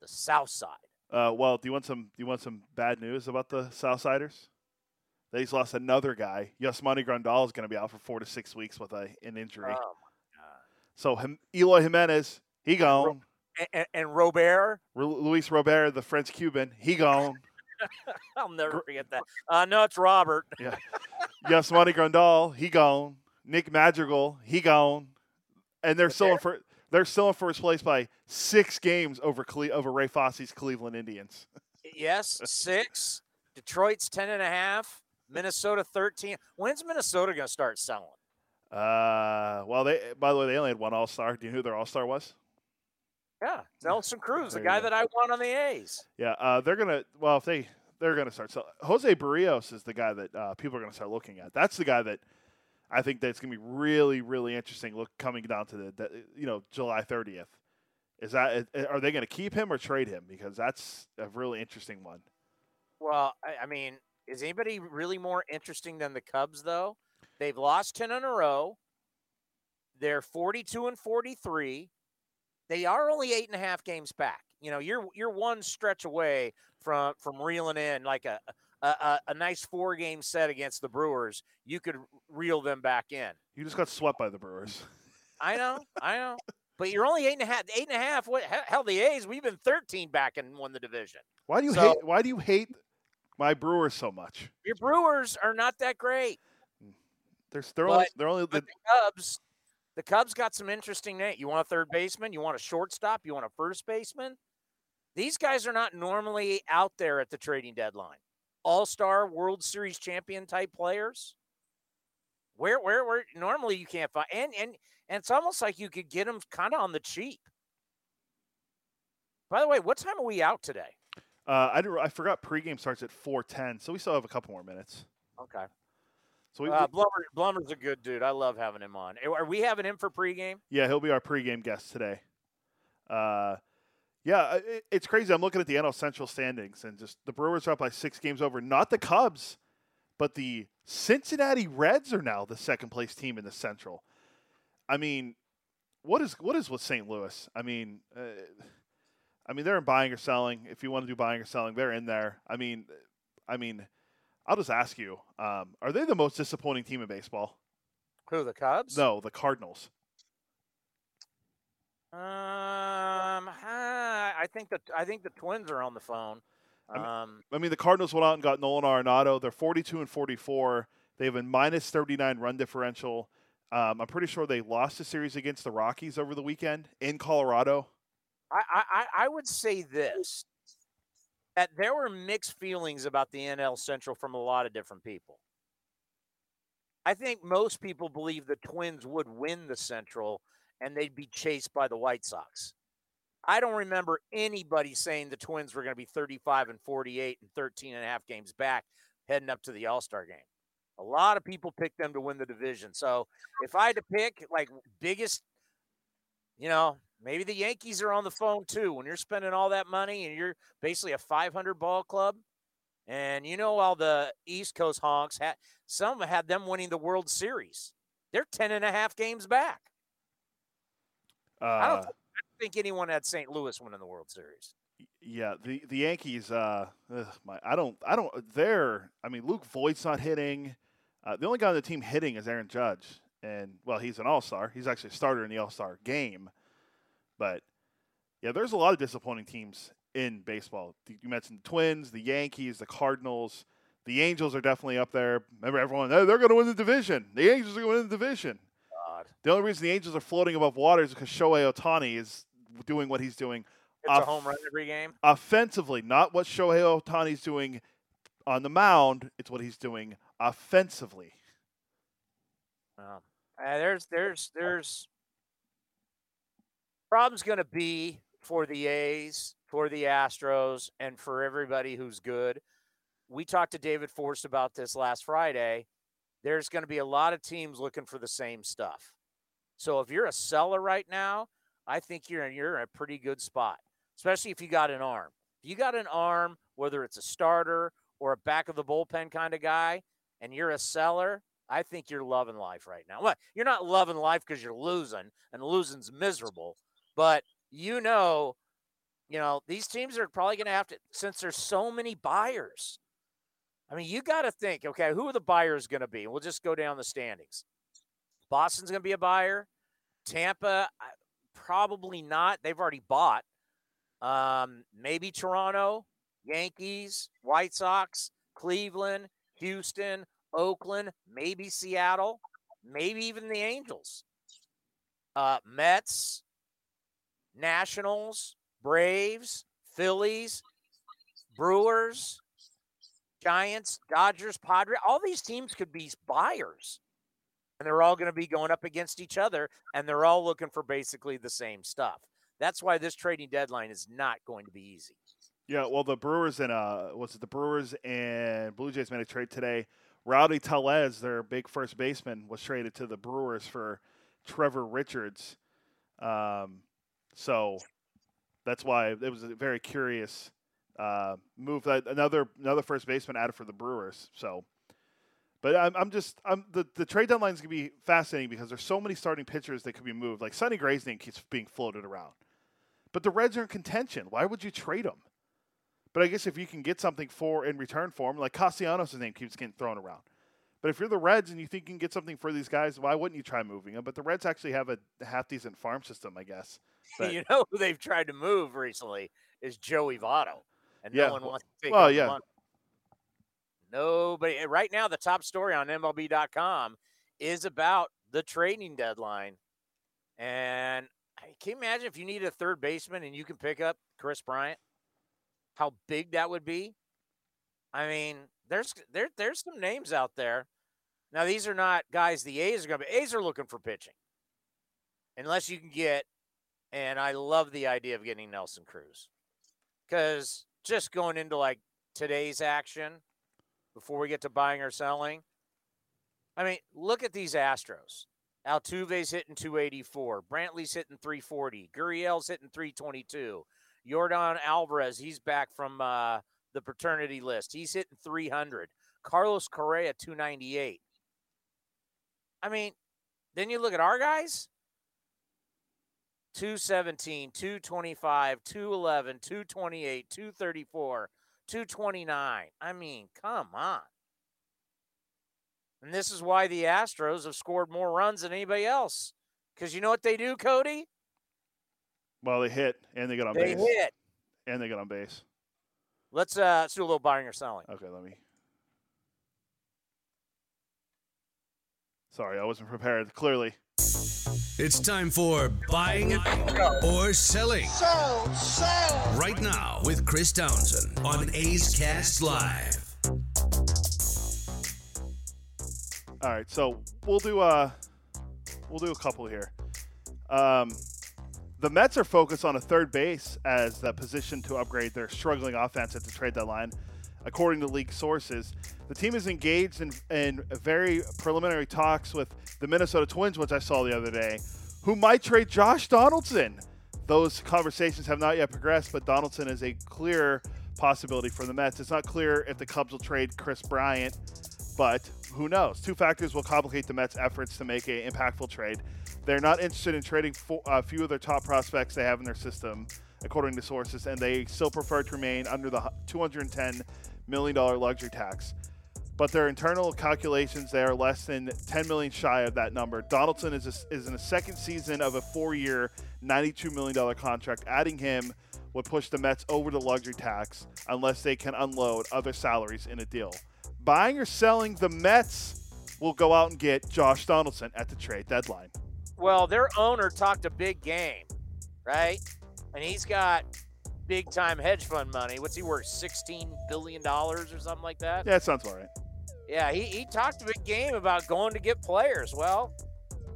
the South Side. Uh, well, do you want some? Do you want some bad news about the Southsiders? They've lost another guy. Yes, Yasmani Grandal is going to be out for four to six weeks with a, an injury. Oh so him, Eloy Jimenez, he gone. And, and, and Robert, Luis Robert, the French Cuban, he gone. I'll never forget that. Uh, no, it's Robert. yeah. Yasmani Grandal, he gone. Nick Madrigal, he gone. And they're still in for they're still in first place by six games over Cle- over Ray Fosse's Cleveland Indians. yes, six. Detroit's ten and a half. Minnesota thirteen. When's Minnesota going to start selling? Uh, well, they by the way they only had one All Star. Do you know who their All Star was? Yeah, Nelson Cruz, the guy that I want on the A's. Yeah, uh, they're gonna. Well, if they they're gonna start. So Jose Berrios is the guy that uh, people are gonna start looking at. That's the guy that I think that's gonna be really really interesting. Look, coming down to the, the you know July thirtieth. Is that are they going to keep him or trade him? Because that's a really interesting one. Well, I, I mean, is anybody really more interesting than the Cubs though? They've lost ten in a row. They're forty-two and forty-three. They are only eight and a half games back. You know, you're you're one stretch away from from reeling in like a a, a nice four game set against the Brewers. You could reel them back in. You just got swept by the Brewers. I know, I know. But you're only eight and a half. Eight and a half. What hell? The A's. We've been 13 back and won the division. Why do you So- hate? Why do you hate my Brewers so much? Your Brewers are not that great. Mm. They're they're only they're only the, the Cubs, the Cubs got some interesting names. You want a third baseman? You want a shortstop? You want a first baseman? These guys are not normally out there at the trading deadline. All star World Series champion type players. Where, where, where? Normally you can't find, and and and it's almost like you could get them kind of on the cheap. By the way, what time are we out today? uh, I, I forgot pregame starts at four ten, so we still have a couple more minutes. Okay. So we, Uh, Blummer, Blummer's a good dude. I love having him on. Are we having him for pregame? yeah, he'll be our pregame guest today. Uh, yeah, it, it's crazy. I'm looking at the NL Central standings, and just the Brewers are up by six games over. Not the Cubs, but the Cincinnati Reds are now the second place team in the Central. I mean, what is what is with St. Louis? I mean, uh, I mean they're in buying or selling. If you want to do buying or selling, they're in there. I mean, I mean, I'll just ask you: um, Are they the most disappointing team in baseball? Who the Cubs? No, the Cardinals. Um, ah, I think that I think the Twins are on the phone. I mean- Um, I mean, the Cardinals went out and got Nolan Arenado. They're 42 and 44. They have a minus 39 run differential. Um, I'm pretty sure they lost a series against the Rockies over the weekend in Colorado. I I- I would say this that there were mixed feelings about the NL Central from a lot of different people. I think most people believe the Twins would win the Central and they'd be chased by the White Sox. I don't remember anybody saying the Twins were going to be 35 and 48 and 13 and a half games back heading up to the All Star game. A lot of people picked them to win the division. So if I had to pick, like, biggest, you know, maybe the Yankees are on the phone too. When you're spending all that money and you're basically a 500 ball club, and you know, all the East Coast honks had some had them winning the World Series. They're 10 and a half games back. I don't Uh, think anyone had St. Louis winning the World Series. yeah, the the Yankees. Uh, ugh, my, I don't. I don't. They're. I mean, Luke Voit's not hitting. Uh, the only guy on the team hitting is Aaron Judge, and well, he's an All Star. He's actually a starter in the All Star game. But yeah, there's a lot of disappointing teams in baseball. You mentioned the Twins, the Yankees, the Cardinals. The Angels are definitely up there. Remember, everyone, they're, they're going to win the division. The Angels are going to win the division. God. The only reason the Angels are floating above water is because Shohei Ohtani is doing what he's doing It's a home run every game. offensively, not what Shohei Ohtani's doing on the mound. It's what he's doing offensively. Wow. Uh, there's there's there's problems going to be for the A's, for the Astros, and for everybody who's good. We talked to David Forst about this last Friday. There's going to be a lot of teams looking for the same stuff. So if you're a seller right now, I think you're in, you're in a pretty good spot, especially if you got an arm. If you got an arm, whether it's a starter or a back of the bullpen kind of guy, and you're a seller, I think you're loving life right now. Well, you're not loving life because you're losing, and losing's miserable. But you know, you know these teams are probably going to have to, since there's so many buyers. I mean, you got to think, okay, who are the buyers going to be? We'll just go down the standings. Boston's going to be a buyer. Tampa, probably not. They've already bought. Um, maybe Toronto, Yankees, White Sox, Cleveland, Houston, Oakland, maybe Seattle, maybe even the Angels. Uh, Mets, Nationals, Braves, Phillies, Brewers, Giants, Dodgers, Padres. All these teams could be buyers. And they're all going to be going up against each other, and they're all looking for basically the same stuff. That's why this trading deadline is not going to be easy. Yeah, well, the Brewers and uh, was it the Brewers and Blue Jays made a trade today. Rowdy Tellez, their big first baseman, was traded to the Brewers for Trevor Richards. Um, so that's why it was a very curious uh, move. That another another first baseman added for the Brewers. So, but I'm, I'm just I'm the the trade deadline is gonna be fascinating because there's so many starting pitchers that could be moved. Like Sonny Gray's name keeps being floated around, but the Reds are in contention. Why would you trade him? But I guess if you can get something for in return for him, like Castellanos' name keeps getting thrown around. But if you're the Reds and you think you can get something for these guys, why wouldn't you try moving them? But the Reds actually have a half decent farm system, I guess. But, you know who they've tried to move recently is Joey Votto, and Yeah, no one wants to take well, yeah. money. Nobody eh, right now. The top story on MLB.com is about the trading deadline, and I can you imagine if you need a third baseman and you can pick up Kris Bryant, how big that would be. I mean, there's there there's some names out there. Now these are not guys the A's are going to be. A's are looking for pitching, unless you can get. And I love the idea of getting Nelson Cruz, because just going into like today's action, before we get to buying or selling. I mean, look at these Astros. Altuve's hitting 284. Brantley's hitting 340. Gurriel's hitting 322. Yordan Alvarez, he's back from uh, the paternity list. He's hitting 300. Carlos Correa, 298. I mean, then you look at our guys 217, 225, 211, 228, 234, 229. I mean, come on. And this is why the Astros have scored more runs than anybody else. Because you know what they do, Cody? well, they hit and they get on They base. They hit. And they get on base. Let's uh let's do a little buying or selling. Okay, let me. Sorry, I wasn't prepared. Clearly. It's time for buying or selling. Sell, sell. Right now with Chris Townsend on A's Cast Live. All right, so we'll do uh we'll do a couple here. Um, the Mets are focused on a third base as the position to upgrade their struggling offense at the trade deadline. According to league sources, the team is engaged in, in very preliminary talks with the Minnesota Twins, which I saw the other day, who might trade Josh Donaldson. Those conversations have not yet progressed, but Donaldson is a clear possibility for the Mets. It's not clear if the Cubs will trade Kris Bryant, but who knows? Two factors will complicate the Mets' efforts to make an impactful trade. They're not interested in trading fo- uh, a few of their top prospects they have in their system, according to sources, and they still prefer to remain under the 210 million dollar luxury tax. But their internal calculations, they are less than 10 million shy of that number. Donaldson is a, is in a second season of a four-year, 92 million dollar contract. Adding him would push the Mets over the luxury tax unless they can unload other salaries in a deal. Buying or selling the Mets will go out and get Josh Donaldson at the trade deadline. Well, their owner talked a big game, right? And he's got big time hedge fund money. What's he worth? $16 billion or something like that? Yeah, that sounds all right. Yeah, he, he talked a big game about going to get players. Well,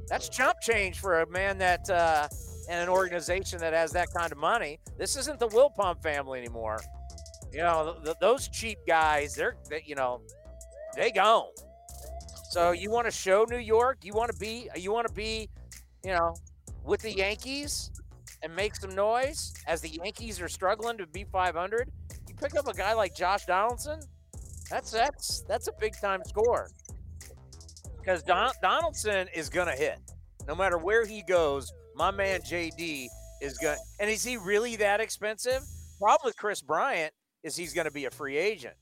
that's chump change for a man that uh, and an organization that has that kind of money. This isn't the Wilpon family anymore. You know, th- those cheap guys, they're, they, you know, they gone. So you want to show New York? You want to be? You want to be? You know, with the Yankees and make some noise as the Yankees are struggling to be 500. You pick up a guy like Josh Donaldson. That's that's that's a big time score. Because Don, Donaldson is gonna hit, no matter where he goes. My man JD is going. To. And is he really that expensive? Problem with Kris Bryant is he's going to be a free agent.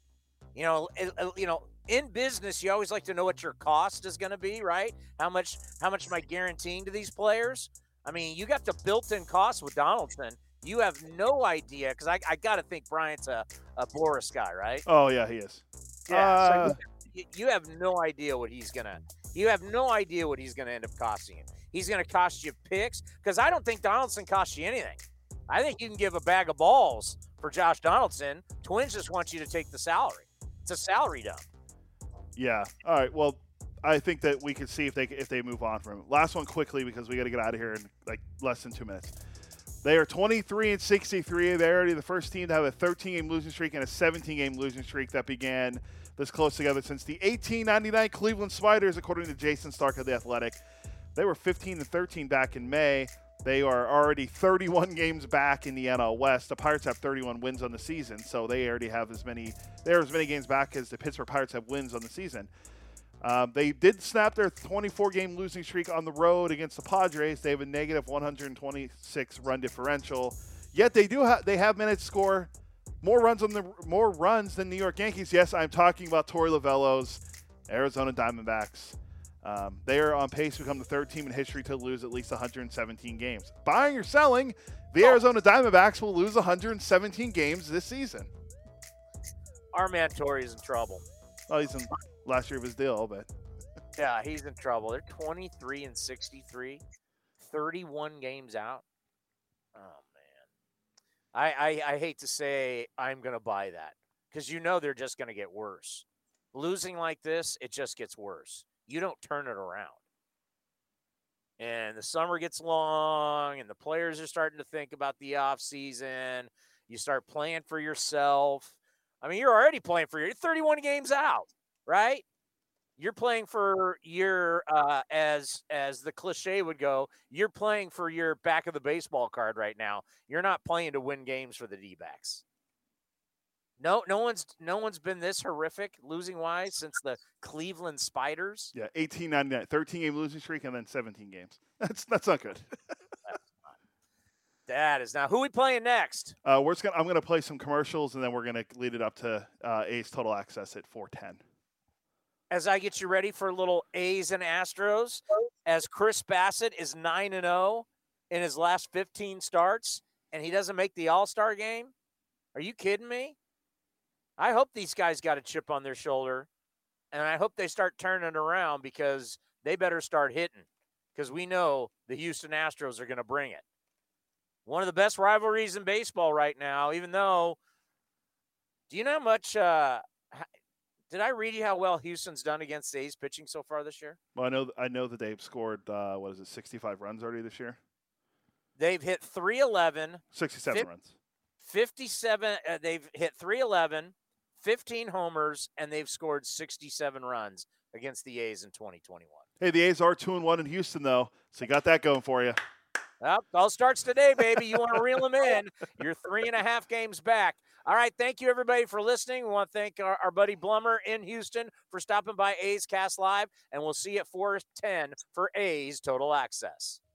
You know, you know, in business, you always like to know what your cost is going to be, right? How much, how much am I guaranteeing to these players? I mean, you got the built-in cost with Donaldson. You have no idea because I, I got to think Bryant's a, a Boras guy, right? Oh yeah, he is. Yeah. Uh, so you, you have no idea what he's gonna. You have no idea what he's gonna end up costing you. He's gonna cost you picks because I don't think Donaldson costs you anything. I think you can give a bag of balls for Josh Donaldson. Twins just want you to take the salary. It's a salary dump. Yeah. All right. Well, I think that we can see if they if they move on from him. Last one quickly because we got to get out of here in like less than two minutes. They are 23 and 63. They're already the first team to have a 13 game losing streak and a 17 game losing streak that began this close together since the 1899 Cleveland Spiders, according to Jayson Stark of the Athletic. They were 15 and 13 back in May. They are already 31 games back in the NL West. The Pirates have 31 wins on the season, so they already have as many. They're as many games back as the Pittsburgh Pirates have wins on the season. Um, they did snap their 24 game losing streak on the road against the Padres. They have a negative 126 run differential. Yet they do have they have managed to score more runs on the more runs than New York Yankees. Yes, I'm talking about Torey Lovullo's Arizona Diamondbacks. Um, they are on pace to become the third team in history to lose at least 117 games. Buying or selling, the oh. Arizona Diamondbacks will lose 117 games this season. Our man Torey's in trouble. Well, he's in last year of his deal, but yeah, he's in trouble. They're 23 and 63, 31 games out. Oh man, I I, I hate to say I'm going to buy that because you know they're just going to get worse. Losing like this, it just gets worse. You don't turn it around. And the summer gets long, and the players are starting to think about the off season. You start playing for yourself. I mean, you're already playing for your 31 games out right? You're playing for your uh, as as the cliche would go. You're playing for your back of the baseball card right now. You're not playing to win games for the D-backs. No, no one's no one's been this horrific losing wise since the Cleveland Spiders. Yeah, 18 99, 13 game losing streak and then 17 games. That's that's not good. That is now who we playing next? Uh, we're just gonna I'm gonna play some commercials and then we're gonna lead it up to uh, A's Total Access at 410 as I get you ready for a little A's and Astros, as Chris Bassitt is 9 and 0 in his last 15 starts and he doesn't make the All-Star game? Are you kidding me? I hope these guys got a chip on their shoulder and I hope they start turning around because they better start hitting because we know the Houston Astros are going to bring it. One of the best rivalries in baseball right now, even though do you know how much uh, did I read you how well Houston's done against the A's pitching so far this year? Well, I know I know that they've scored uh, what is it, sixty five runs already this year. They've hit three eleven. Sixty seven runs. Fifty seven. Uh, they've hit 311, 15 homers, and they've scored sixty seven runs against the A's in twenty twenty one. Hey, the A's are two and one in Houston though, so you got that going for you. Well, all starts today, baby. You want to reel them in. You're three and a half games back. All right. Thank you, everybody, for listening. We want to thank our, our buddy Blummer in Houston for stopping by A's Cast Live, and we'll see you at 410 for A's Total Access.